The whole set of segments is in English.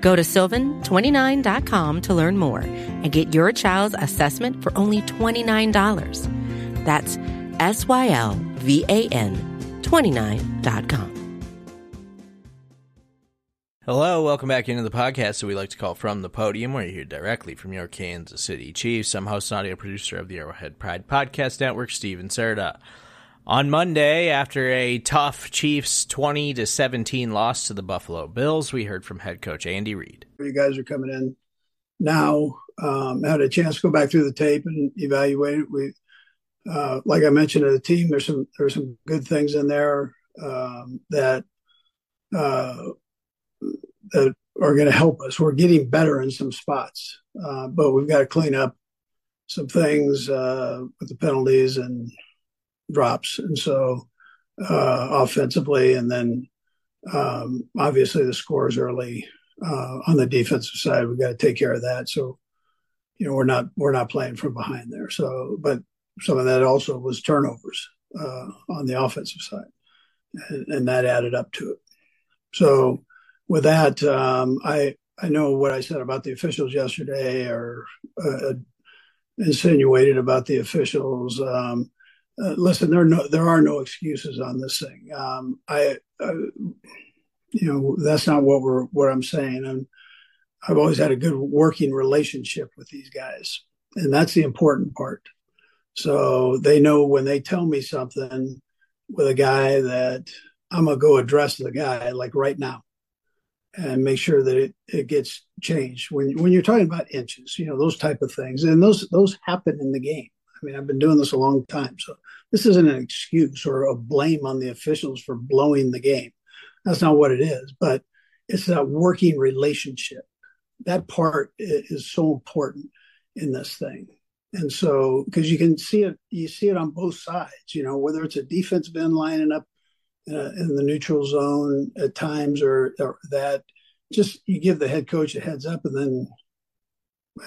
Go to sylvan29.com to learn more and get your child's assessment for only $29. That's S Y L V A N 29.com. Hello, welcome back into the podcast that we like to call From the Podium, where you hear directly from your Kansas City Chiefs. I'm host and audio producer of the Arrowhead Pride Podcast Network, Steven Serta. On Monday, after a tough Chiefs 20 to 17 loss to the Buffalo Bills, we heard from head coach Andy Reid. You guys are coming in now. Um, had a chance to go back through the tape and evaluate it. We, uh, like I mentioned to the team, there's some there's some good things in there um, that uh, that are going to help us. We're getting better in some spots, uh, but we've got to clean up some things uh, with the penalties and drops, and so uh, offensively, and then um, obviously the scores early uh, on the defensive side. We've got to take care of that. So you know we're not we're not playing from behind there. So, but some of that also was turnovers uh, on the offensive side, and, and that added up to it. So with that, um, I I know what I said about the officials yesterday, or uh, insinuated about the officials. Um, uh, listen, there are no there are no excuses on this thing. Um, I, I, you know, that's not what we're what I'm saying. And I've always had a good working relationship with these guys, and that's the important part. So they know when they tell me something with a guy that I'm gonna go address the guy like right now and make sure that it, it gets changed. When when you're talking about inches, you know those type of things, and those those happen in the game. I mean, I've been doing this a long time, so this isn't an excuse or a blame on the officials for blowing the game. That's not what it is, but it's that working relationship. That part is so important in this thing. And so, because you can see it, you see it on both sides, you know, whether it's a defensive end lining up uh, in the neutral zone at times or, or, that just you give the head coach a heads up and then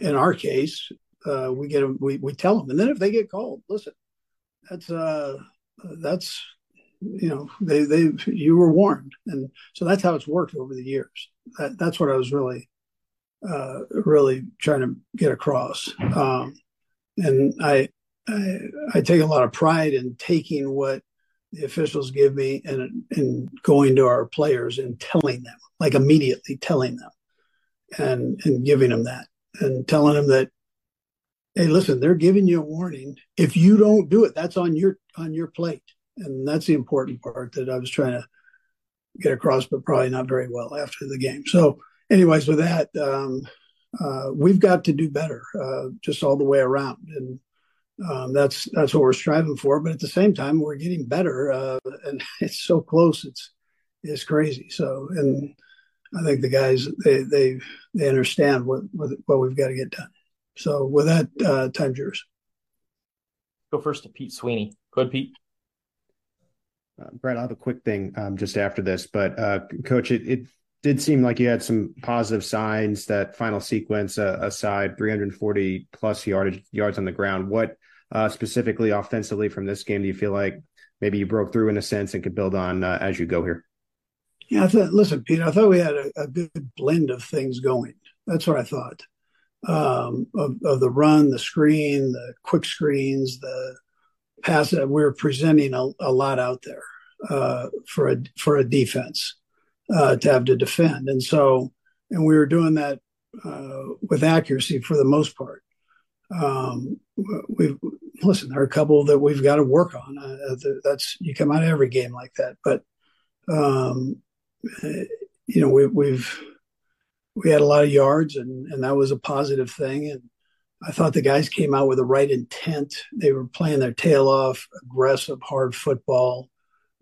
in our case uh, we get them we, we tell them and then if they get called listen that's uh that's you know they they you were warned. And so that's how it's worked over the years. That, that's what i was really uh really trying to get across. Um and I, I i take a lot of pride in taking what the officials give me and and going to our players and telling them like immediately telling them and and giving them that and telling them that hey listen they're giving you a warning if you don't do it that's on your on your plate and that's the important part that i was trying to get across but probably not very well after the game so anyways with that um, uh, we've got to do better uh, just all the way around and um, that's that's what we're striving for. But at the same time, we're getting better, uh, and it's so close. It's it's crazy. So, and I think the guys they they they understand what what, what we've got to get done. So, with that, uh, time's yours. Go first to Pete Sweeney. Go ahead, Pete. Uh, Brett, I'll have a quick thing um, just after this, but uh, Coach, it, it did seem like you had some positive signs. That final sequence uh, aside, 340 plus yardage yards on the ground. What uh, specifically offensively from this game do you feel like maybe you broke through in a sense and could build on uh, as you go here? Yeah, I thought. Listen, Pete, I thought we had a, a good blend of things going. That's what I thought. Um, of, of, the run, the screen, the quick screens, the pass. We were presenting a, a lot out there uh, for a for a defense uh, to have to defend, and so and we were doing that uh, with accuracy for the most part. Um, we've listen. There are a couple that we've got to work on. Uh, that's you come out of every game like that, but um, you know we, we've we had a lot of yards, and and that was a positive thing. And I thought the guys came out with the right intent. They were playing their tail off, aggressive, hard football,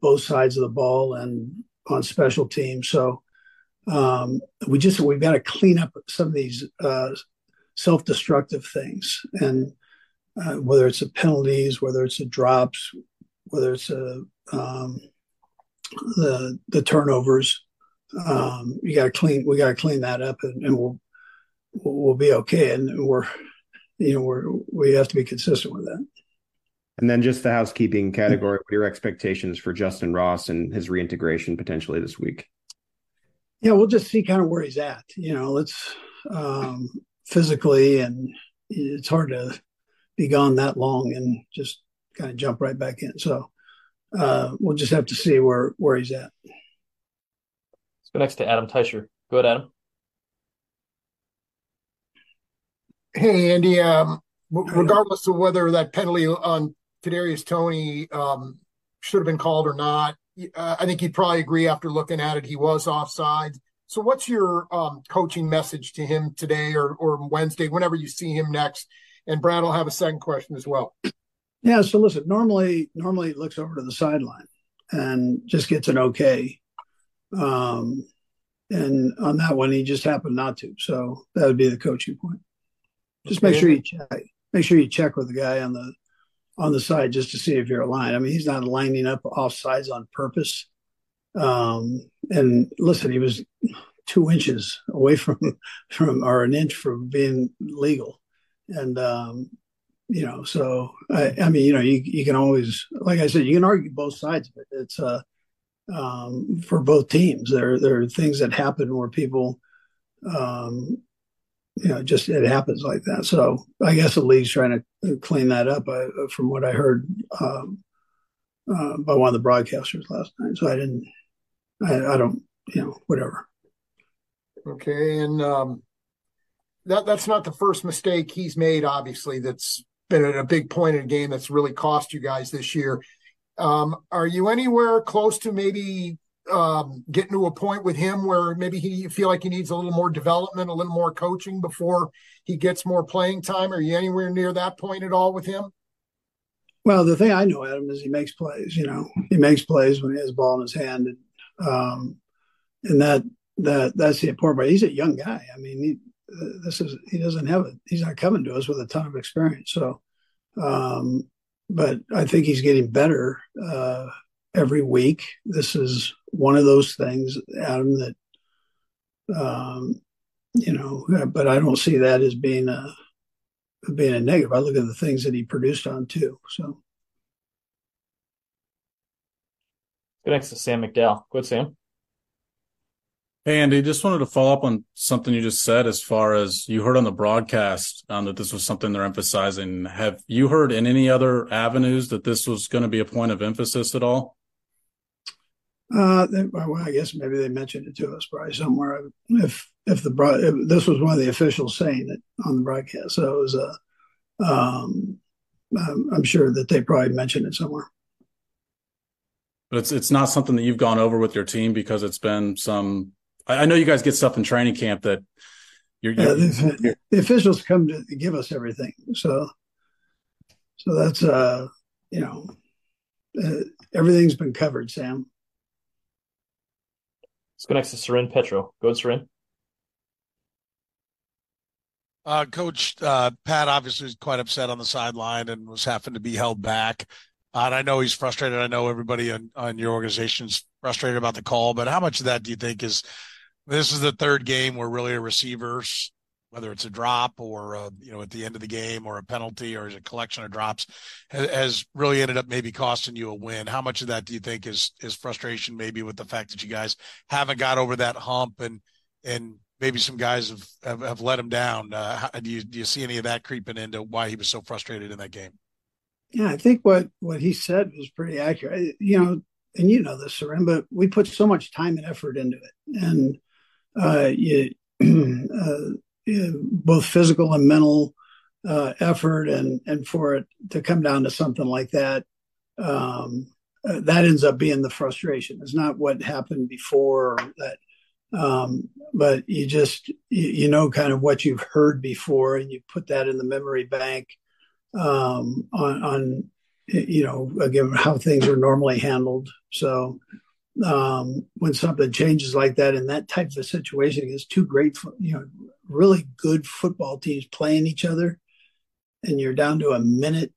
both sides of the ball, and on special teams. So um, we just we've got to clean up some of these uh, self-destructive things, and uh, whether it's the penalties, whether it's the drops, whether it's a, um, the the turnovers, um, you got to clean. We got to clean that up, and, and we'll we'll be okay. And we're you know we're we have to be consistent with that. And then just the housekeeping category. What are your expectations for Justyn Ross and his reintegration potentially this week? Yeah, we'll just see kind of where he's at. You know, let's um, physically, and it's hard to be gone that long and just kind of jump right back in. So uh, we'll just have to see where where he's at. Let's go next to Adam Teicher. Go ahead, Adam. Hey, Andy. Um, regardless of whether that penalty on Kadarius Toney um, should have been called or not, uh, I think you'd probably agree after looking at it, he was offside. So, what's your um, coaching message to him today or, or Wednesday, whenever you see him next? And Brad will have a second question as well. Yeah. So, listen, normally, normally he looks over to the sideline and just gets an okay. Um, and on that one, he just happened not to. So that would be the coaching point. Just okay. make sure you check. Make sure you check with the guy on the on the side just to see if you're aligned. I mean, he's not lining up off sides on purpose. Um, and listen, he was two inches away from from or an inch from being legal, and um, you know, so I, I mean, you know, you you can always, like I said, you can argue both sides of it. It's uh, um, for both teams. There there are things that happen where people um, you know, just it happens like that. So I guess the league's trying to clean that up. I, from what I heard um, uh, by one of the broadcasters last night. So I didn't, I, I don't, you know, whatever. Okay, and um, that that's not the first mistake he's made. Obviously, that's been a big point in the game that's really cost you guys this year. Um, are you anywhere close to maybe um, getting to a point with him where maybe he feel like he needs a little more development, a little more coaching before he gets more playing time? Are you anywhere near that point at all with him? Well, the thing I know, Adam, is he makes plays. You know, he makes plays when he has ball in his hand, and um, and that that that's the important part. He's a young guy. I mean, he, this is he doesn't have it. He's not coming to us with a ton of experience. So, um, but I think he's getting better uh, every week. This is one of those things, Adam, that, um, you know, but I don't see that as being a, being a negative. I look at the things that he produced on too. So. Go next to Sam McDowell. Go ahead, Sam. Hey, Andy, just wanted to follow up on something you just said as far as you heard on the broadcast um, that this was something they're emphasizing. Have you heard in any other avenues that this was going to be a point of emphasis at all? Uh, they, well, I guess maybe they mentioned it to us probably somewhere. If if the if this was one of the officials saying it on the broadcast, so it was a. Um, I'm sure that they probably mentioned it somewhere. But it's it's not something that you've gone over with your team because it's been some. I, I know you guys get stuff in training camp that you're, you're, yeah, the, you're, the, officials come to give us everything, so so that's uh you know uh, everything's been covered, Sam. Let's go next to Soren Petro. Go ahead, Soren. Uh, Coach uh, Pat obviously was quite upset on the sideline and was having to be held back. Uh, and I know he's frustrated. I know everybody on, on your organization is frustrated about the call, but how much of that do you think is this is the third game where really a receivers whether it's a drop or a, you know at the end of the game or a penalty or a collection of drops has, has, really ended up maybe costing you a win. How much of that do you think is is frustration maybe with the fact that you guys haven't got over that hump and and maybe some guys have have, have let him down? Uh, how, do you do you see any of that creeping into why he was so frustrated in that game? Yeah i think what what he said was pretty accurate. You know and you know this Soren, but we put so much time and effort into it. And you uh, both physical and mental uh, effort, and and for it to come down to something like that, um, uh, that ends up being the frustration. It's not what happened before that, um, but you just you, you, know kind of what you've heard before, and you put that in the memory bank um, on on you know again how things are normally handled. So um, when something changes like that in that type of situation against two great, you know, really good football teams playing each other, and you're down to a minute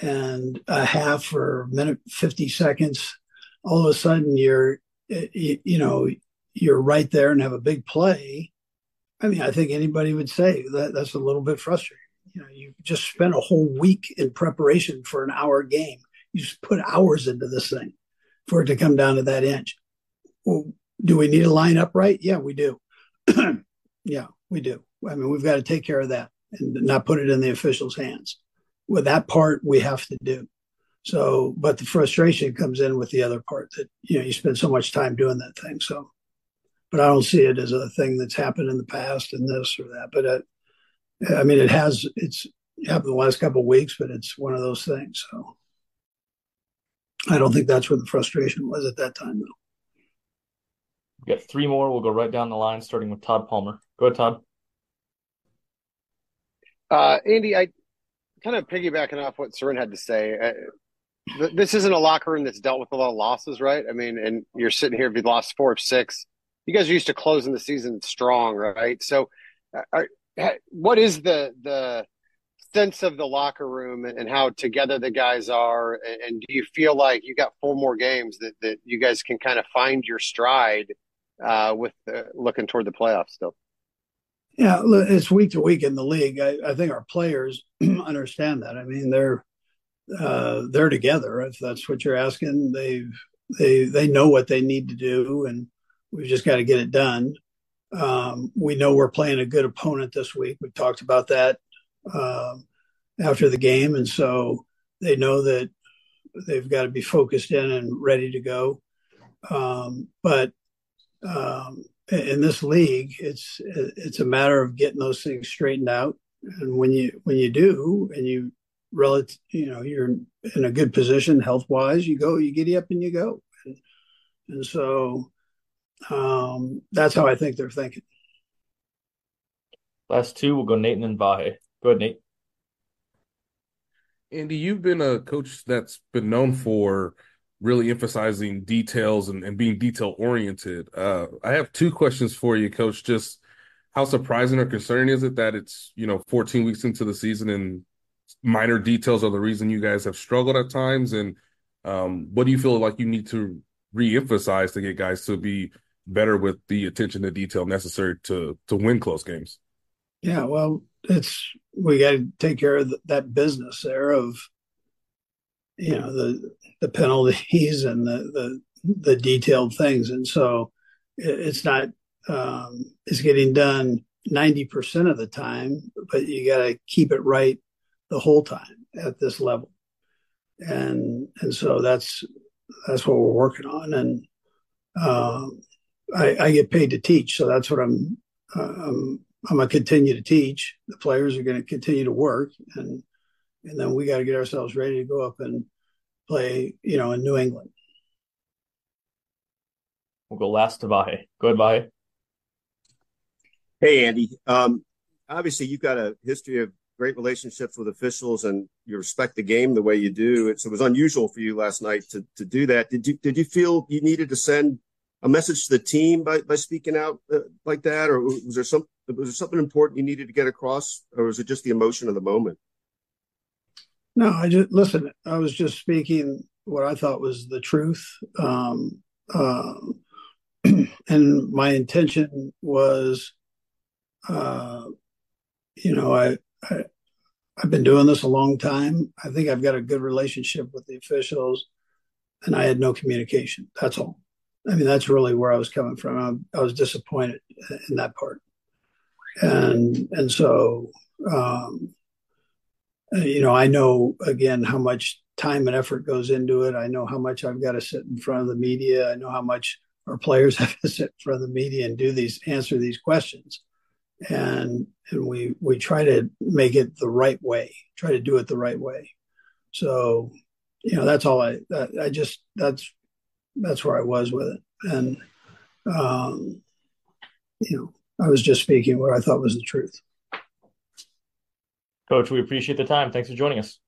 and a half or a minute 50 seconds, all of a sudden you're, you, you know, you're right there and have a big play. I mean, I think anybody would say that that's a little bit frustrating. You know, you just spent a whole week in preparation for an hour game. You just put hours into this thing for it to come down to that inch. Well, do we need to line up right? Yeah, we do. yeah, we do. I mean, we've got to take care of that and not put it in the officials' hands. With that part, we have to do. So, but the frustration comes in with the other part that you know you spend so much time doing that thing. So, but I don't see it as a thing that's happened in the past and this or that. But it, I mean, it has. It's happened the last couple of weeks, but it's one of those things. So, I don't think that's where the frustration was at that time, though. We got three more. We'll go right down the line, starting with Todd Palmer. Go ahead, Todd. Uh, Andy, I kind of piggybacking off what Soren had to say. Uh, this isn't a locker room that's dealt with a lot of losses, right? I mean, and you're sitting here, if you lost four of six, you guys are used to closing the season strong, right? So, uh, are, what is the the sense of the locker room and how together the guys are? And, and do you feel like you got four more games that that you guys can kind of find your stride uh, with the, looking toward the playoffs still? Yeah, it's week to week in the league. I, I think our players understand that. I mean, they're uh, they're together. If that's what you're asking, they they they know what they need to do, and we've just got to get it done. Um, we know we're playing a good opponent this week. We talked about that um, after the game, and so they know that they've got to be focused in and ready to go. Um, but um, in this league, it's it's a matter of getting those things straightened out. And when you when you do, and you relative, you know, you're in a good position health wise, you go, you get up and you go. And, and so um, that's how I think they're thinking. Last two, we'll go Nathan and Vahe. Go ahead, Nate. Andy, you've been a coach that's been known for really emphasizing details and, and being detail oriented. Uh, I have two questions for you, Coach. Just how surprising or concerning is it that it's you know 14 weeks into the season and minor details are the reason you guys have struggled at times? And um, what do you feel like you need to reemphasize to get guys to be better with the attention to detail necessary to to win close games? Yeah, well, it's we got to take care of that business there of you know the the penalties and the the, the detailed things, and so it's not um, it's getting done ninety percent of the time, but you got to keep it right the whole time at this level, and and so that's that's what we're working on, and um, I, I, get paid to teach, so that's what I'm. Uh, I'm going to continue to teach. The players are going to continue to work, and and then we got to get ourselves ready to go up and play, you know, in New England. We'll go last to Vahe. Go ahead, Vahe. Hey, Andy. Um, obviously, you've got a history of great relationships with officials, and you respect the game the way you do. It, it was unusual for you last night to to do that. Did you did you feel you needed to send a message to the team by by speaking out uh, like that, or was there some was there something important you needed to get across, or was it just the emotion of the moment? No, I just listen. I was just speaking what I thought was the truth, um, uh, and my intention was, uh, you know, I, I I've been doing this a long time. I think I've got a good relationship with the officials, and I had no communication. That's all. I mean, that's really where I was coming from. I, I was disappointed in that part, and and so um, uh, you know, I know again how much time and effort goes into it. I know how much I've got to sit in front of the media. I know how much our players have to sit in front of the media and do these answer these questions. And and we we try to make it the right way. Try to do it the right way. So, you know, that's all I I just that's that's where I was with it. And um you know, I was just speaking what I thought was the truth. Coach, we appreciate the time. Thanks for joining us.